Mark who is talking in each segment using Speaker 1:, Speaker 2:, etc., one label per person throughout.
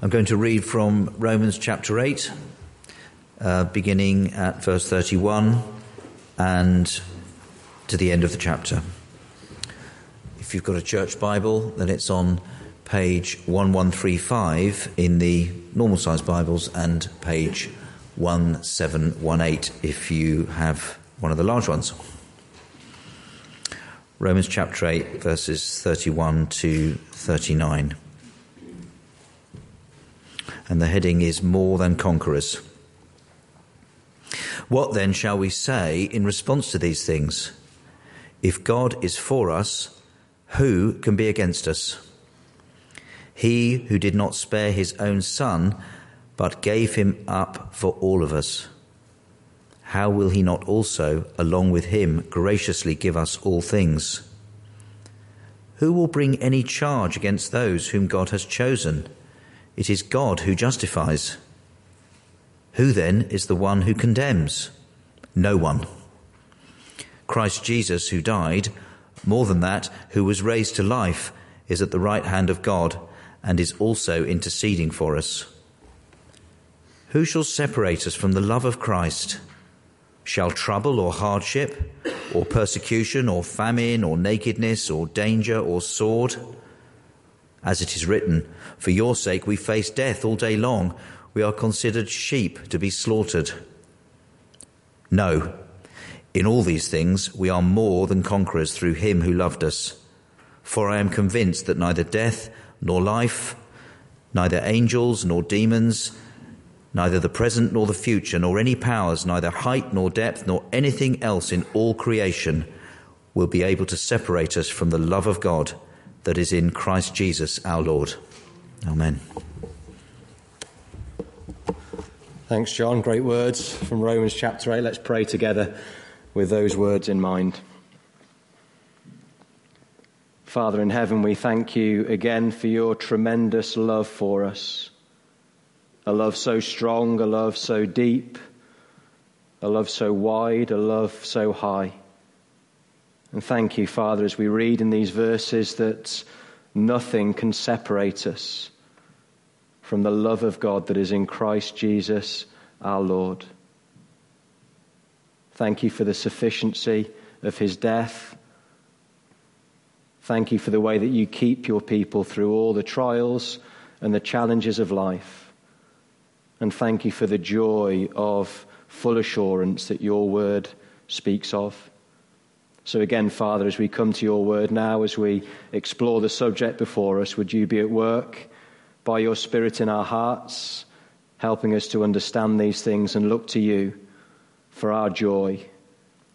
Speaker 1: I'm going to read from Romans chapter 8, uh, beginning at verse 31 and to the end of the chapter. If you've got a church Bible, then it's on page 1135 in the normal size Bibles and page 1718 if you have one of the large ones. Romans chapter 8, verses 31 to 39 and the heading is More Than Conquerors. What then shall we say in response to these things? If God is for us, who can be against us? He who did not spare his own son, but gave him up for all of us, how will he not also, along with him, graciously give us all things? Who will bring any charge against those whom God has chosen? It is God who justifies. Who then is the one who condemns? No one. Christ Jesus, who died, more than that, who was raised to life, is at the right hand of God and is also interceding for us. Who shall separate us from the love of Christ? Shall trouble or hardship, or persecution, or famine, or nakedness, or danger, or sword? As it is written, For your sake we face death all day long. We are considered sheep to be slaughtered. No, in all these things we are more than conquerors through him who loved us. For I am convinced that neither death nor life, neither angels nor demons, neither the present nor the future, nor any powers, neither height nor depth, nor anything else in all creation will be able to separate us from the love of God that is in Christ Jesus our Lord. Amen.
Speaker 2: Thanks, John. Great words from Romans chapter 8. Let's pray together with those words in mind. Father in heaven, we thank you again for your tremendous love for us. A love so strong, a love so deep, a love so wide, a love so high. And thank you, Father, as we read in these verses that nothing can separate us from the love of God that is in Christ Jesus our Lord. Thank you for the sufficiency of his death. Thank you for the way that you keep your people through all the trials and the challenges of life. And thank you for the joy of full assurance that your word speaks of. So, again, Father, as we come to your word now, as we explore the subject before us, would you be at work by your Spirit in our hearts, helping us to understand these things and look to you for our joy,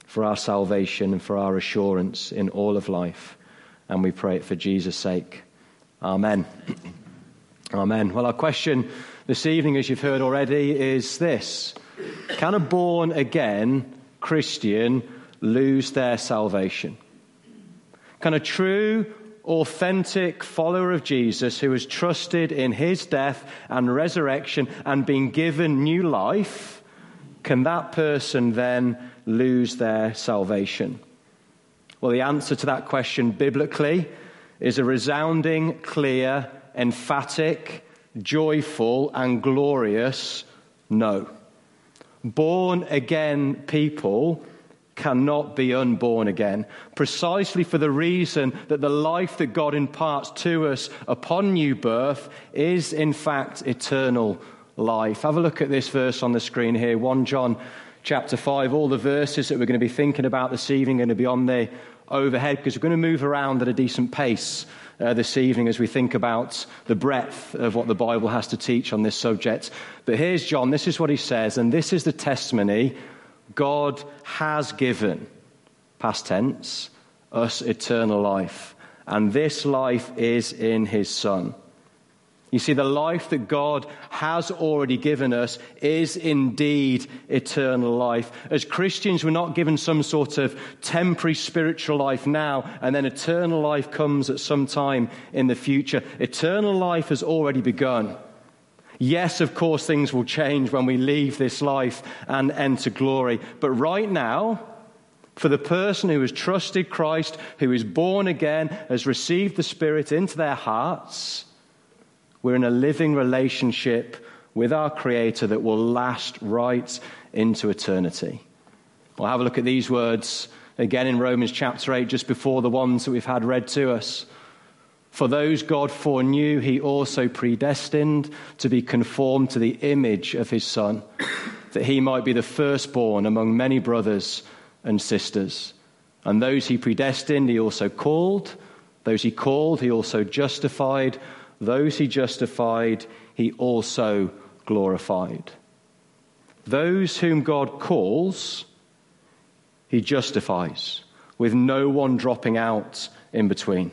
Speaker 2: for our salvation, and for our assurance in all of life. And we pray it for Jesus' sake. Amen. Amen. Well, our question this evening, as you've heard already, is this Can a born again Christian lose their salvation? Can a true, authentic follower of Jesus who has trusted in his death and resurrection and been given new life, can that person then lose their salvation? Well, the answer to that question biblically is a resounding, clear, emphatic, joyful, and glorious no. Born again people cannot be unborn again, precisely for the reason that the life that God imparts to us upon new birth is, in fact, eternal life. Have a look at this verse on the screen here 1 John chapter 5. All the verses that we're going to be thinking about this evening are going to be on the overhead because we're going to move around at a decent pace. Uh, this evening, as we think about the breadth of what the Bible has to teach on this subject. But here's John, this is what he says, and this is the testimony God has given, past tense, us eternal life. And this life is in his Son. You see, the life that God has already given us is indeed eternal life. As Christians, we're not given some sort of temporary spiritual life now, and then eternal life comes at some time in the future. Eternal life has already begun. Yes, of course, things will change when we leave this life and enter glory. But right now, for the person who has trusted Christ, who is born again, has received the Spirit into their hearts, We're in a living relationship with our Creator that will last right into eternity. We'll have a look at these words again in Romans chapter 8, just before the ones that we've had read to us. For those God foreknew, he also predestined to be conformed to the image of his Son, that he might be the firstborn among many brothers and sisters. And those he predestined, he also called. Those he called, he also justified. Those he justified, he also glorified. Those whom God calls, he justifies, with no one dropping out in between.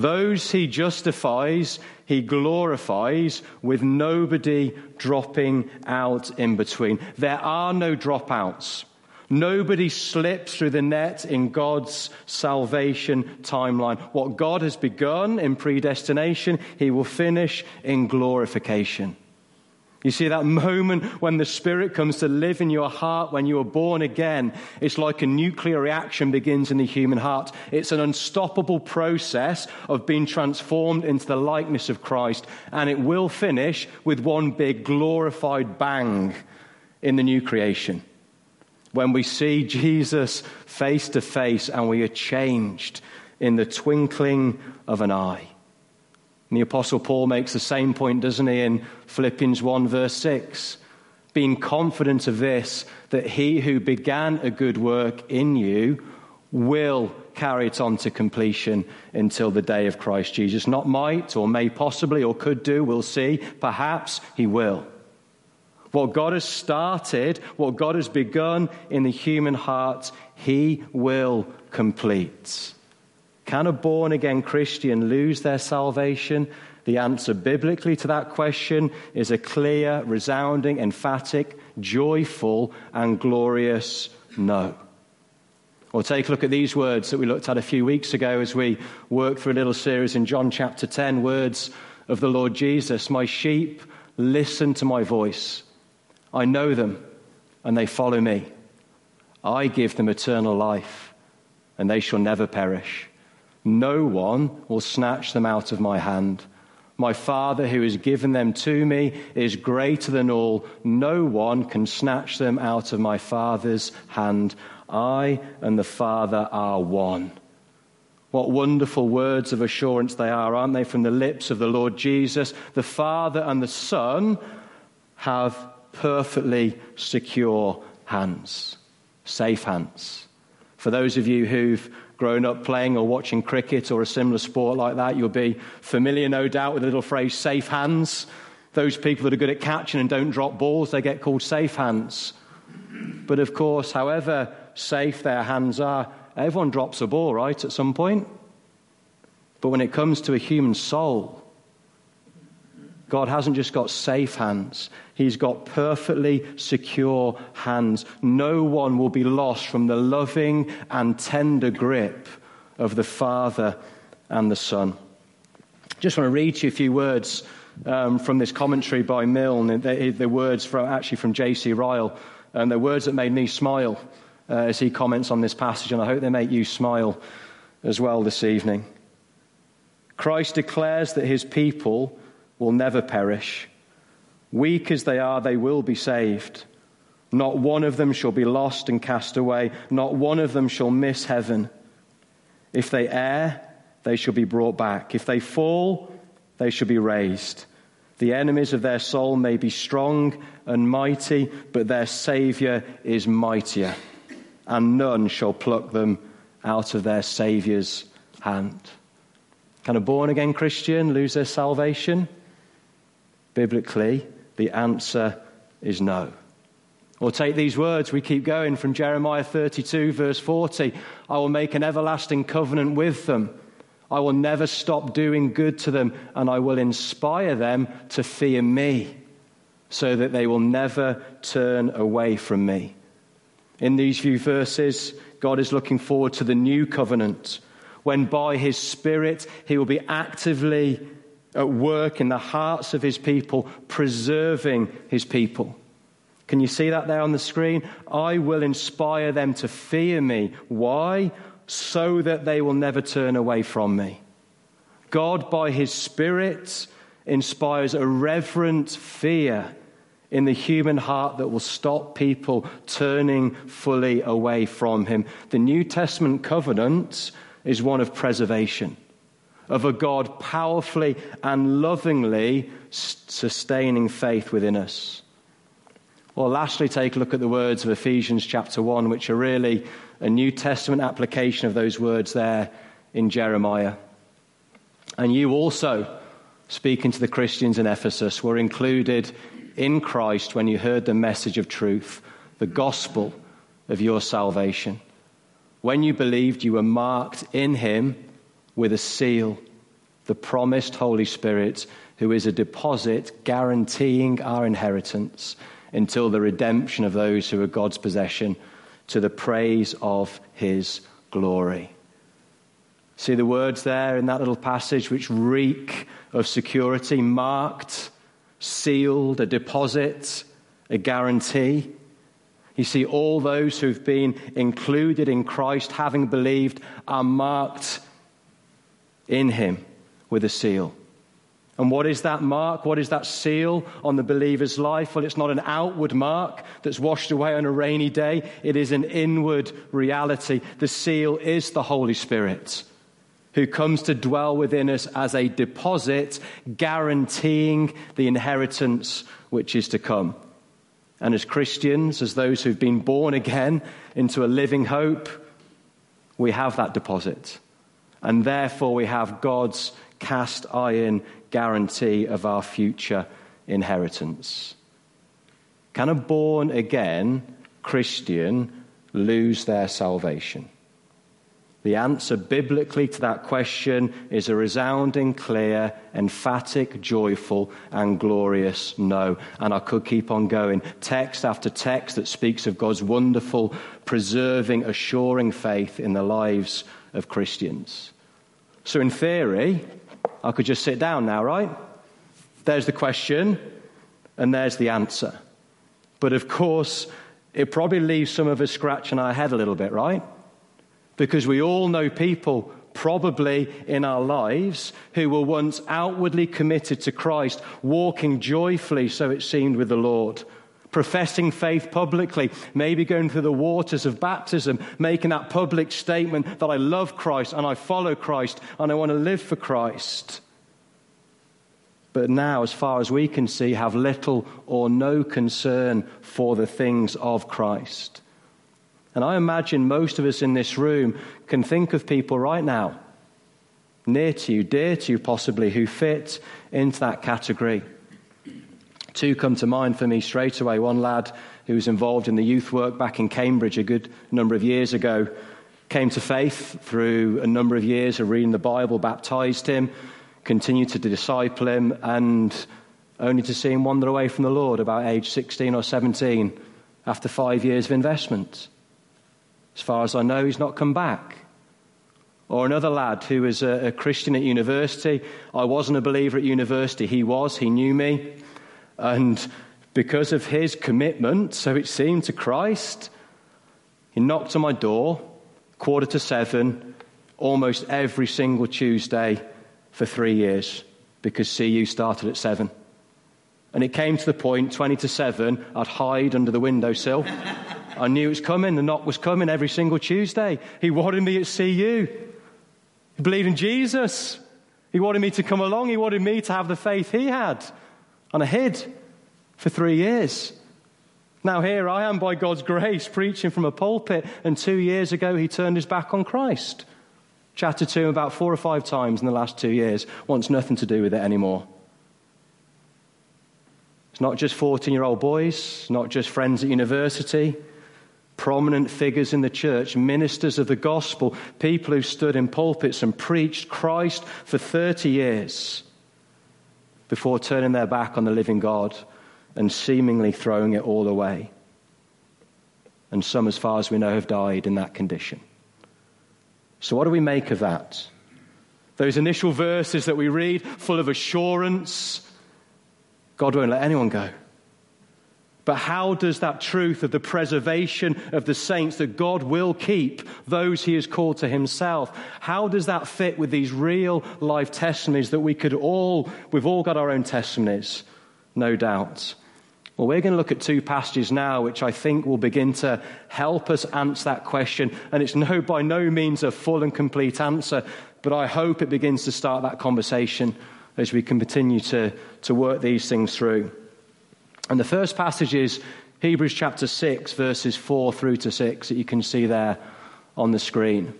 Speaker 2: Those he justifies, he glorifies, with nobody dropping out in between. There are no dropouts. Nobody slips through the net in God's salvation timeline. What God has begun in predestination, he will finish in glorification. You see, that moment when the Spirit comes to live in your heart when you are born again, it's like a nuclear reaction begins in the human heart. It's an unstoppable process of being transformed into the likeness of Christ, and it will finish with one big glorified bang in the new creation. When we see Jesus face to face and we are changed in the twinkling of an eye. And the Apostle Paul makes the same point, doesn't he, in Philippians 1, verse 6? Being confident of this, that he who began a good work in you will carry it on to completion until the day of Christ Jesus. Not might, or may possibly, or could do, we'll see. Perhaps he will. What God has started, what God has begun in the human heart, he will complete. Can a born again Christian lose their salvation? The answer biblically to that question is a clear, resounding, emphatic, joyful, and glorious no. Or take a look at these words that we looked at a few weeks ago as we worked through a little series in John chapter 10 words of the Lord Jesus My sheep listen to my voice. I know them, and they follow me. I give them eternal life, and they shall never perish no one will snatch them out of my hand. My Father, who has given them to me, is greater than all. No one can snatch them out of my Father's hand. I and the Father are one. What wonderful words of assurance they are, aren't they, from the lips of the Lord Jesus? The Father and the Son have perfectly secure hands, safe hands. For those of you who've grown up playing or watching cricket or a similar sport like that, you'll be familiar, no doubt, with the little phrase safe hands. Those people that are good at catching and don't drop balls, they get called safe hands. But of course, however safe their hands are, everyone drops a ball, right, at some point. But when it comes to a human soul, God hasn't just got safe hands, He's got perfectly secure hands. No one will be lost from the loving and tender grip of the Father and the Son. Just want to read you a few words um, from this commentary by Milne. The, the words from, actually from J.C. Ryle, and the words that made me smile uh, as he comments on this passage, and I hope they make you smile as well this evening. Christ declares that his people will never perish. Weak as they are, they will be saved. Not one of them shall be lost and cast away. Not one of them shall miss heaven. If they err, they shall be brought back. If they fall, they shall be raised. The enemies of their soul may be strong and mighty, but their Saviour is mightier, and none shall pluck them out of their Saviour's hand. Can a born again Christian lose their salvation? Biblically, the answer is no. Or take these words, we keep going from Jeremiah 32, verse 40 I will make an everlasting covenant with them. I will never stop doing good to them, and I will inspire them to fear me, so that they will never turn away from me. In these few verses, God is looking forward to the new covenant, when by his Spirit he will be actively at work in the hearts of his people, preserving his people. Can you see that there on the screen? I will inspire them to fear me. Why? So that they will never turn away from me. God, by his Spirit, inspires a reverent fear in the human heart that will stop people turning fully away from him. The New Testament covenant is one of preservation, of a God powerfully and lovingly sustaining faith within us. Well, lastly, take a look at the words of Ephesians chapter 1, which are really a New Testament application of those words there in Jeremiah. And you also, speaking to the Christians in Ephesus, were included in Christ when you heard the message of truth, the gospel of your salvation. When you believed, you were marked in him with a seal, the promised Holy Spirit, who is a deposit guaranteeing our inheritance until the redemption of those who are God's possession to the praise of his glory. See the words there in that little passage which reek of security, marked, sealed, a deposit, a guarantee. You see, all those who've been included in Christ, having believed, are marked in Him with a seal. And what is that mark? What is that seal on the believer's life? Well, it's not an outward mark that's washed away on a rainy day. It is an inward reality. The seal is the Holy Spirit who comes to dwell within us as a deposit, guaranteeing the inheritance which is to come. And as Christians, as those who've been born again into a living hope, we have that deposit. And therefore, we have God's cast iron guarantee of our future inheritance. Can a born again Christian lose their salvation? The answer biblically to that question is a resounding, clear, emphatic, joyful, and glorious no. And I could keep on going. Text after text that speaks of God's wonderful, preserving, assuring faith in the lives of Christians. So, in theory, I could just sit down now, right? There's the question, and there's the answer. But of course, it probably leaves some of us scratching our head a little bit, right? Because we all know people, probably in our lives, who were once outwardly committed to Christ, walking joyfully, so it seemed, with the Lord professing faith publicly, maybe going through the waters of baptism, making that public statement that I love Christ and I follow Christ and I want to live for Christ. But now, as far as we can see, have little or no concern for the things of Christ. And I imagine most of us in this room can think of people right now, near to you, dear to you possibly, who fit into that category. Two come to mind for me straight away. One lad who was involved in the youth work back in Cambridge a good number of years ago came to faith through a number of years of reading the Bible, baptized him, continued to disciple him, and only to see him wander away from the Lord about age 16 or 17 after five years of investment. As far as I know, he's not come back. Or another lad who was a, a Christian at university. I wasn't a believer at university. He was. He knew me. And because of his commitment, so it seemed, to Christ, he knocked on my door, quarter to seven, almost every single Tuesday for three years, because CU started at seven. And it came to the point, 20 to 7, I'd hide under the windowsill. I knew it was coming, the knock was coming every single Tuesday. He wanted me at CU. He believed in Jesus. He wanted me to come along. He wanted me to have the faith he had and I hid for three years. Now, here I am by God's grace preaching from a pulpit, and two years ago he turned his back on Christ. Chatted to him about four or five times in the last two years, wants nothing to do with it anymore. It's not just 14 year old boys, not just friends at university, prominent figures in the church, ministers of the gospel, people who stood in pulpits and preached Christ for 30 years before turning their back on the living God and seemingly throwing it all away. And some, as far as we know, have died in that condition. So, what do we make of that? Those initial verses that we read, full of assurance God won't let anyone go. But how does that truth of the preservation of the saints, that God will keep those he has called to himself, how does that fit with these real life testimonies that we could all, we've all got our own testimonies, no doubt. Well, we're going to look at two passages now, which I think will begin to help us answer that question. And it's no, by no means a full and complete answer, but I hope it begins to start that conversation as we can continue to, to work these things through. And the first passage is Hebrews chapter 6, verses 4 through to 6, that you can see there on the screen.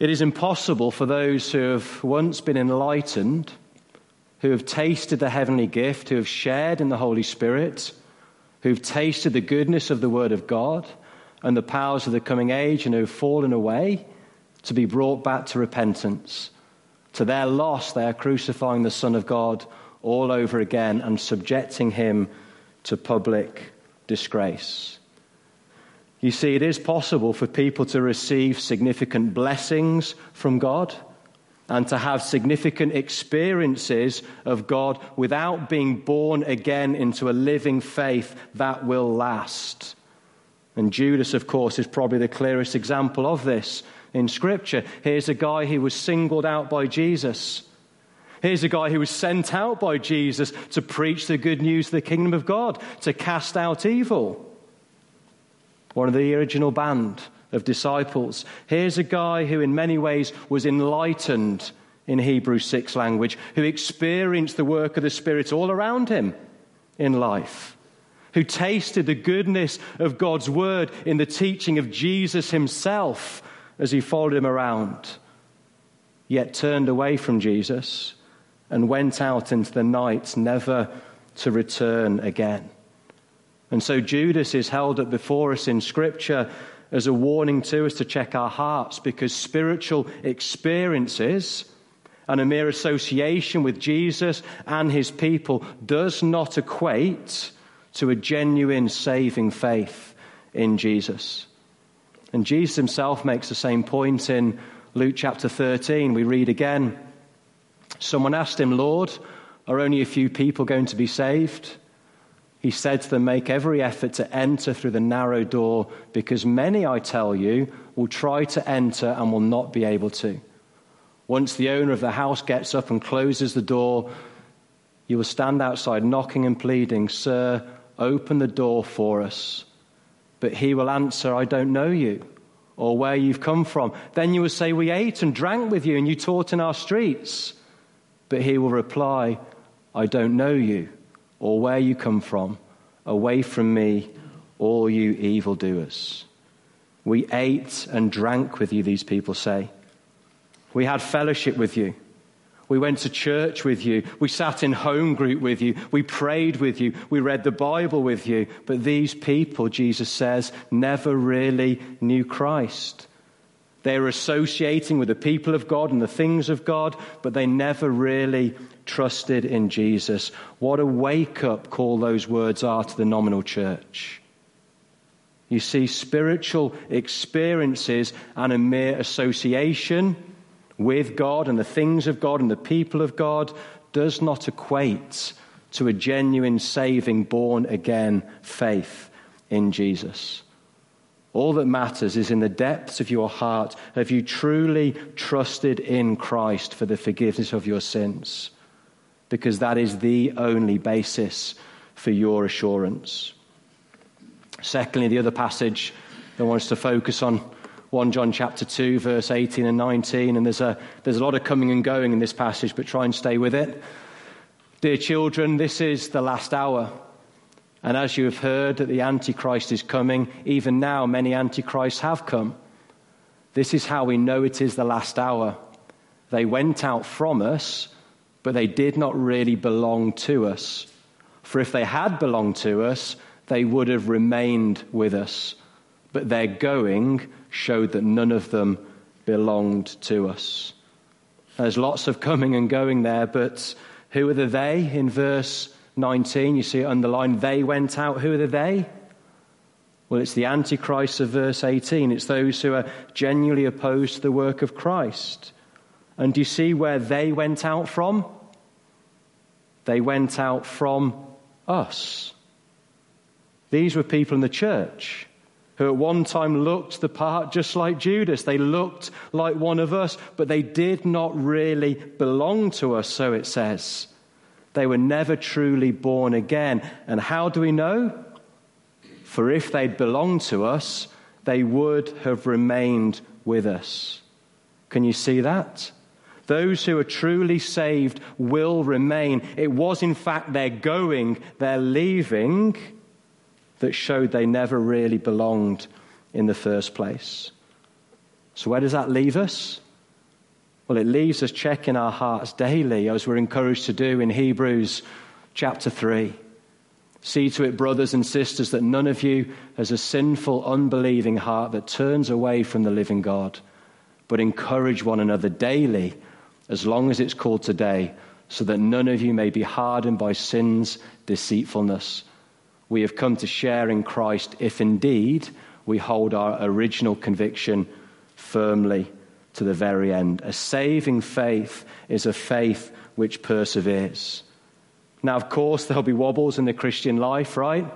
Speaker 2: It is impossible for those who have once been enlightened who have tasted the heavenly gift, who have shared in the Holy Spirit, who've tasted the goodness of the Word of God and the powers of the coming age, and who've fallen away, to be brought back to repentance. To their loss, they are crucifying the Son of God all over again and subjecting him to public disgrace. You see, it is possible for people to receive significant blessings from God and to have significant experiences of God without being born again into a living faith that will last. And Judas, of course, is probably the clearest example of this in Scripture. Here's a guy who was singled out by Jesus. Here's a guy who was sent out by Jesus to preach the good news of the kingdom of God, to cast out evil. One of the original band of disciples. Here's a guy who, in many ways, was enlightened in Hebrew 6 language, who experienced the work of the Spirit all around him in life, who tasted the goodness of God's word in the teaching of Jesus himself as he followed him around, yet turned away from Jesus and went out into the night, never to return again. And so Judas is held up before us in Scripture as a warning to us to check our hearts because spiritual experiences and a mere association with Jesus and his people does not equate to a genuine saving faith in Jesus. And Jesus himself makes the same point in Luke chapter 13. We read again Someone asked him, Lord, are only a few people going to be saved? He said to them, Make every effort to enter through the narrow door, because many, I tell you, will try to enter and will not be able to. Once the owner of the house gets up and closes the door, you will stand outside knocking and pleading, Sir, open the door for us. But he will answer, I don't know you or where you've come from. Then you will say, We ate and drank with you and you taught in our streets. But he will reply, I don't know you or where you come from. Away from me, all you evildoers. We ate and drank with you, these people say. We had fellowship with you. We went to church with you. We sat in home group with you. We prayed with you. We read the Bible with you. But these people, Jesus says, never really knew Christ. They were associating with the people of God and the things of God, but they never really trusted in Jesus. What a wake up call those words are to the nominal church. You see, spiritual experiences and a mere association with God and the things of God and the people of God does not equate to a genuine, saving, born again faith in Jesus. All that matters is in the depths of your heart have you truly trusted in Christ for the forgiveness of your sins? Because that is the only basis for your assurance. Secondly, the other passage that wants to focus on 1 John chapter 2, verse 18 and 19. And there's a, there's a lot of coming and going in this passage, but try and stay with it. Dear children, this is the last hour. And as you have heard that the Antichrist is coming, even now many Antichrists have come. This is how we know it is the last hour. They went out from us, but they did not really belong to us. For if they had belonged to us, they would have remained with us. But their going showed that none of them belonged to us. There's lots of coming and going there, but who are the they in verse 19, you see it underlined, they went out. Who are the they? Well, it's the Antichrist of verse 18. It's those who are genuinely opposed to the work of Christ. And do you see where they went out from? They went out from us. These were people in the church who at one time looked the part just like Judas. They looked like one of us, but they did not really belong to us, so it says. They were never truly born again. And how do we know? For if they'd belonged to us, they would have remained with us. Can you see that? Those who are truly saved will remain. It was, in fact, their going, their leaving, that showed they never really belonged in the first place. So, where does that leave us? Well, it leaves us checking our hearts daily, as we're encouraged to do in Hebrews chapter 3. See to it, brothers and sisters, that none of you has a sinful, unbelieving heart that turns away from the living God, but encourage one another daily, as long as it's called today, so that none of you may be hardened by sin's deceitfulness we have come to share in Christ if indeed we hold our original conviction firmly to the very end. A saving faith is a faith which perseveres. Now, of course, there'll be wobbles in the Christian life, right?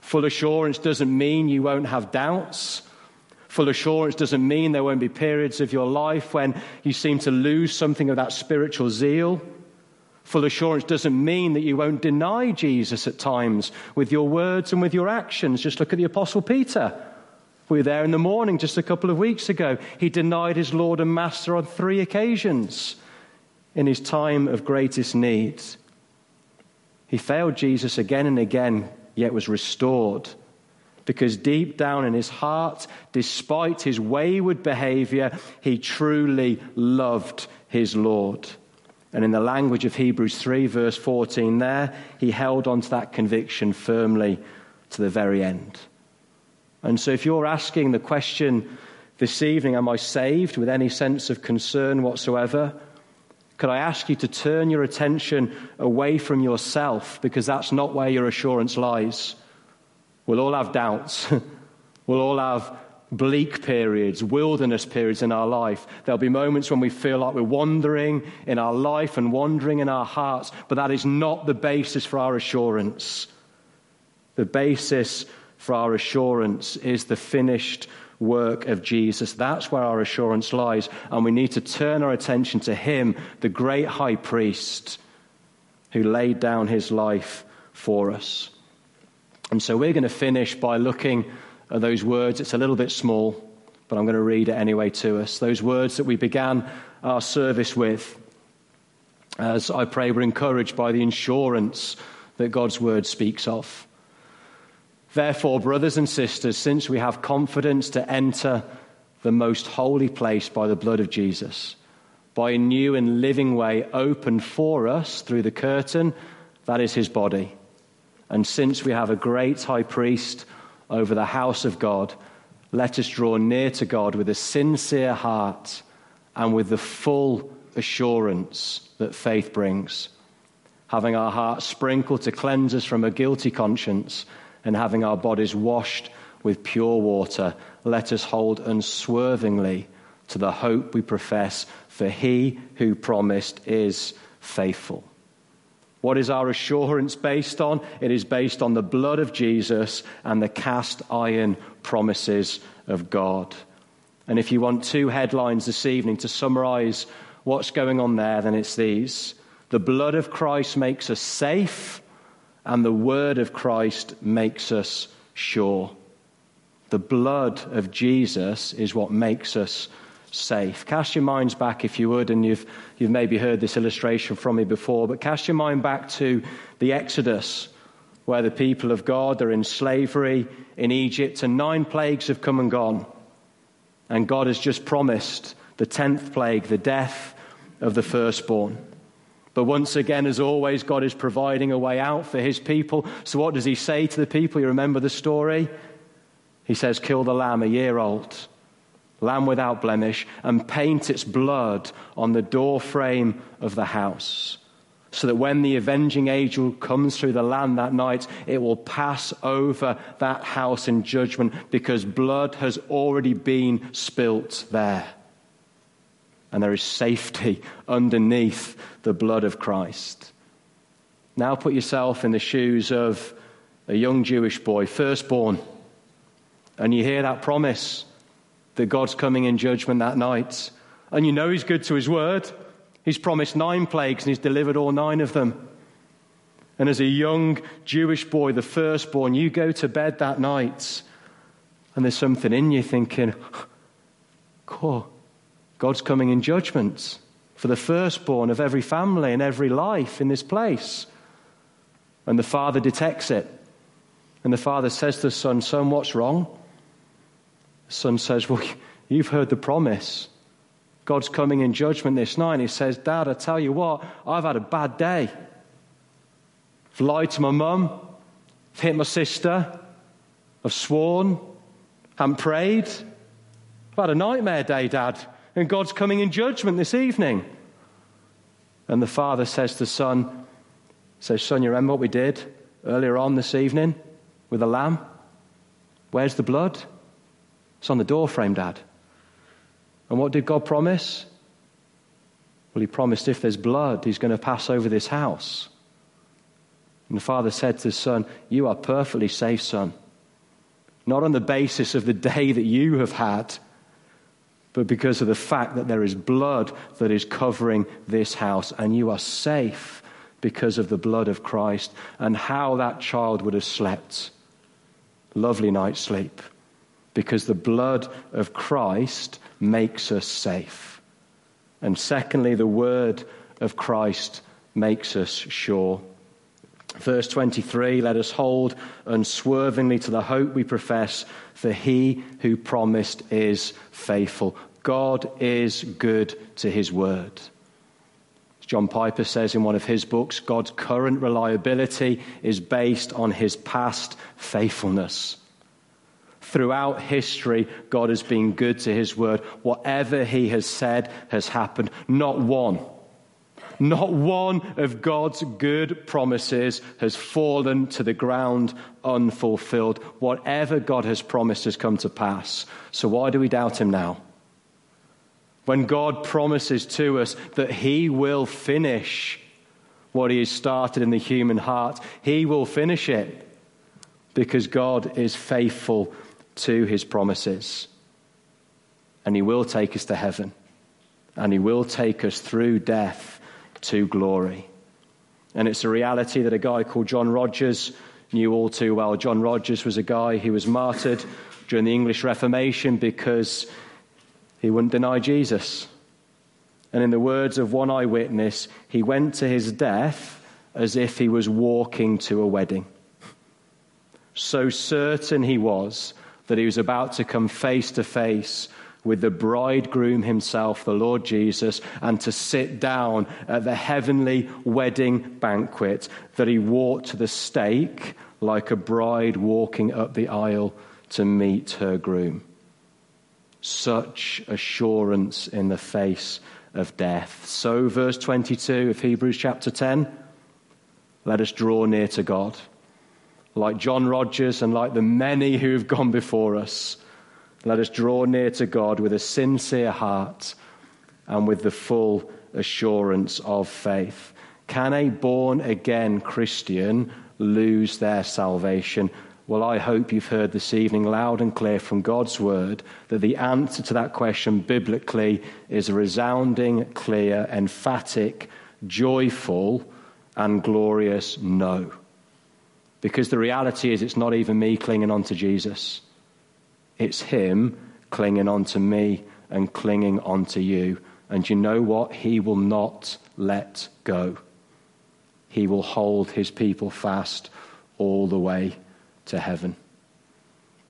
Speaker 2: Full assurance doesn't mean you won't have doubts. Full assurance doesn't mean there won't be periods of your life when you seem to lose something of that spiritual zeal. Full assurance doesn't mean that you won't deny Jesus at times with your words and with your actions. Just look at the Apostle Peter. We were there in the morning just a couple of weeks ago. He denied his Lord and Master on three occasions in his time of greatest need. He failed Jesus again and again, yet was restored. Because deep down in his heart, despite his wayward behavior, he truly loved his Lord. And in the language of Hebrews 3, verse 14, there, he held on to that conviction firmly to the very end. And so, if you're asking the question this evening, Am I saved with any sense of concern whatsoever? Could I ask you to turn your attention away from yourself because that's not where your assurance lies? We'll all have doubts. we'll all have bleak periods, wilderness periods in our life. There'll be moments when we feel like we're wandering in our life and wandering in our hearts, but that is not the basis for our assurance. The basis for our assurance is the finished work of Jesus. That's where our assurance lies, and we need to turn our attention to Him, the great high priest who laid down his life for us. And so we're going to finish by looking at those words. It's a little bit small, but I'm going to read it anyway to us. Those words that we began our service with, as I pray we're encouraged by the assurance that God's word speaks of. Therefore, brothers and sisters, since we have confidence to enter the most holy place by the blood of Jesus, by a new and living way opened for us through the curtain, that is his body. And since we have a great high priest over the house of God, let us draw near to God with a sincere heart and with the full assurance that faith brings, having our hearts sprinkled to cleanse us from a guilty conscience and having our bodies washed with pure water, let us hold unswervingly to the hope we profess, for he who promised is faithful. What is our assurance based on? It is based on the blood of Jesus and the cast iron promises of God. And if you want two headlines this evening to summarize what's going on there, then it's these The blood of Christ makes us safe, and the word of Christ makes us sure. The blood of Jesus is what makes us safe. Cast your minds back, if you would, and you've, you've maybe heard this illustration from me before, but cast your mind back to the Exodus, where the people of God are in slavery in Egypt, and nine plagues have come and gone. And God has just promised the tenth plague, the death of the firstborn. But once again, as always, God is providing a way out for his people. So, what does he say to the people? You remember the story? He says, Kill the lamb a year old lamb without blemish, and paint its blood on the door frame of the house, so that when the avenging angel comes through the land that night, it will pass over that house in judgment because blood has already been spilt there. And there is safety underneath the blood of Christ. Now put yourself in the shoes of a young Jewish boy, firstborn, and you hear that promise that God's coming in judgment that night, and you know He's good to His word. He's promised nine plagues and He's delivered all nine of them. And as a young Jewish boy, the firstborn, you go to bed that night and there's something in you thinking, cool, God's coming in judgment for the firstborn of every family and every life in this place. And the father detects it. And the father says to the son, Son, what's wrong? The son says, Well, you've heard the promise. God's coming in judgment this night. And he says, Dad, I tell you what, I've had a bad day. I've lied to my mum, I've hit my sister, I've sworn, I haven't prayed. I've had a nightmare day, Dad, and God's coming in judgment this evening. And the father says to the son, says, Son, you remember what we did earlier on this evening with the lamb? Where's the blood? It's on the doorframe, Dad. And what did God promise? Well, He promised if there's blood, He's going to pass over this house. And the father said to his son, You are perfectly safe, son. Not on the basis of the day that you have had, but because of the fact that there is blood that is covering this house, and you are safe because of the blood of Christ, and how that child would have slept. Lovely night's sleep. Because the blood of Christ makes us safe. And secondly, the word of Christ makes us sure. Verse 23 Let us hold unswervingly to the hope we profess, for he who promised is faithful. God is good to his word. John Piper says in one of his books, God's current reliability is based on his past faithfulness. Throughout history, God has been good to his word. Whatever he has said has happened. Not one not one of God's good promises has fallen to the ground unfulfilled. Whatever God has promised has come to pass. So why do we doubt him now? When God promises to us that he will finish what he has started in the human heart, he will finish it because God is faithful to his promises. And he will take us to heaven. And he will take us through death to glory. And it's a reality that a guy called John Rogers knew all too well. John Rogers was a guy who was martyred during the English Reformation because he wouldn't deny Jesus. And in the words of one eyewitness, he went to his death as if he was walking to a wedding. So certain he was that he was about to come face to face with the bridegroom himself, the Lord Jesus, and to sit down at the heavenly wedding banquet, that he walked to the stake like a bride walking up the aisle to meet her groom. Such assurance in the face of death. So, verse 22 of Hebrews chapter 10 let us draw near to God. Like John Rogers and like the many who have gone before us let us draw near to God with a sincere heart and with the full assurance of faith. Can a born again Christian lose their salvation? Well, I hope you've heard this evening loud and clear from God's word that the answer to that question biblically is a resounding, clear, emphatic, joyful, and glorious no. Because the reality is, it's not even me clinging on to Jesus. It's Him clinging onto me and clinging onto you. And you know what? He will not let go. He will hold His people fast all the way to heaven.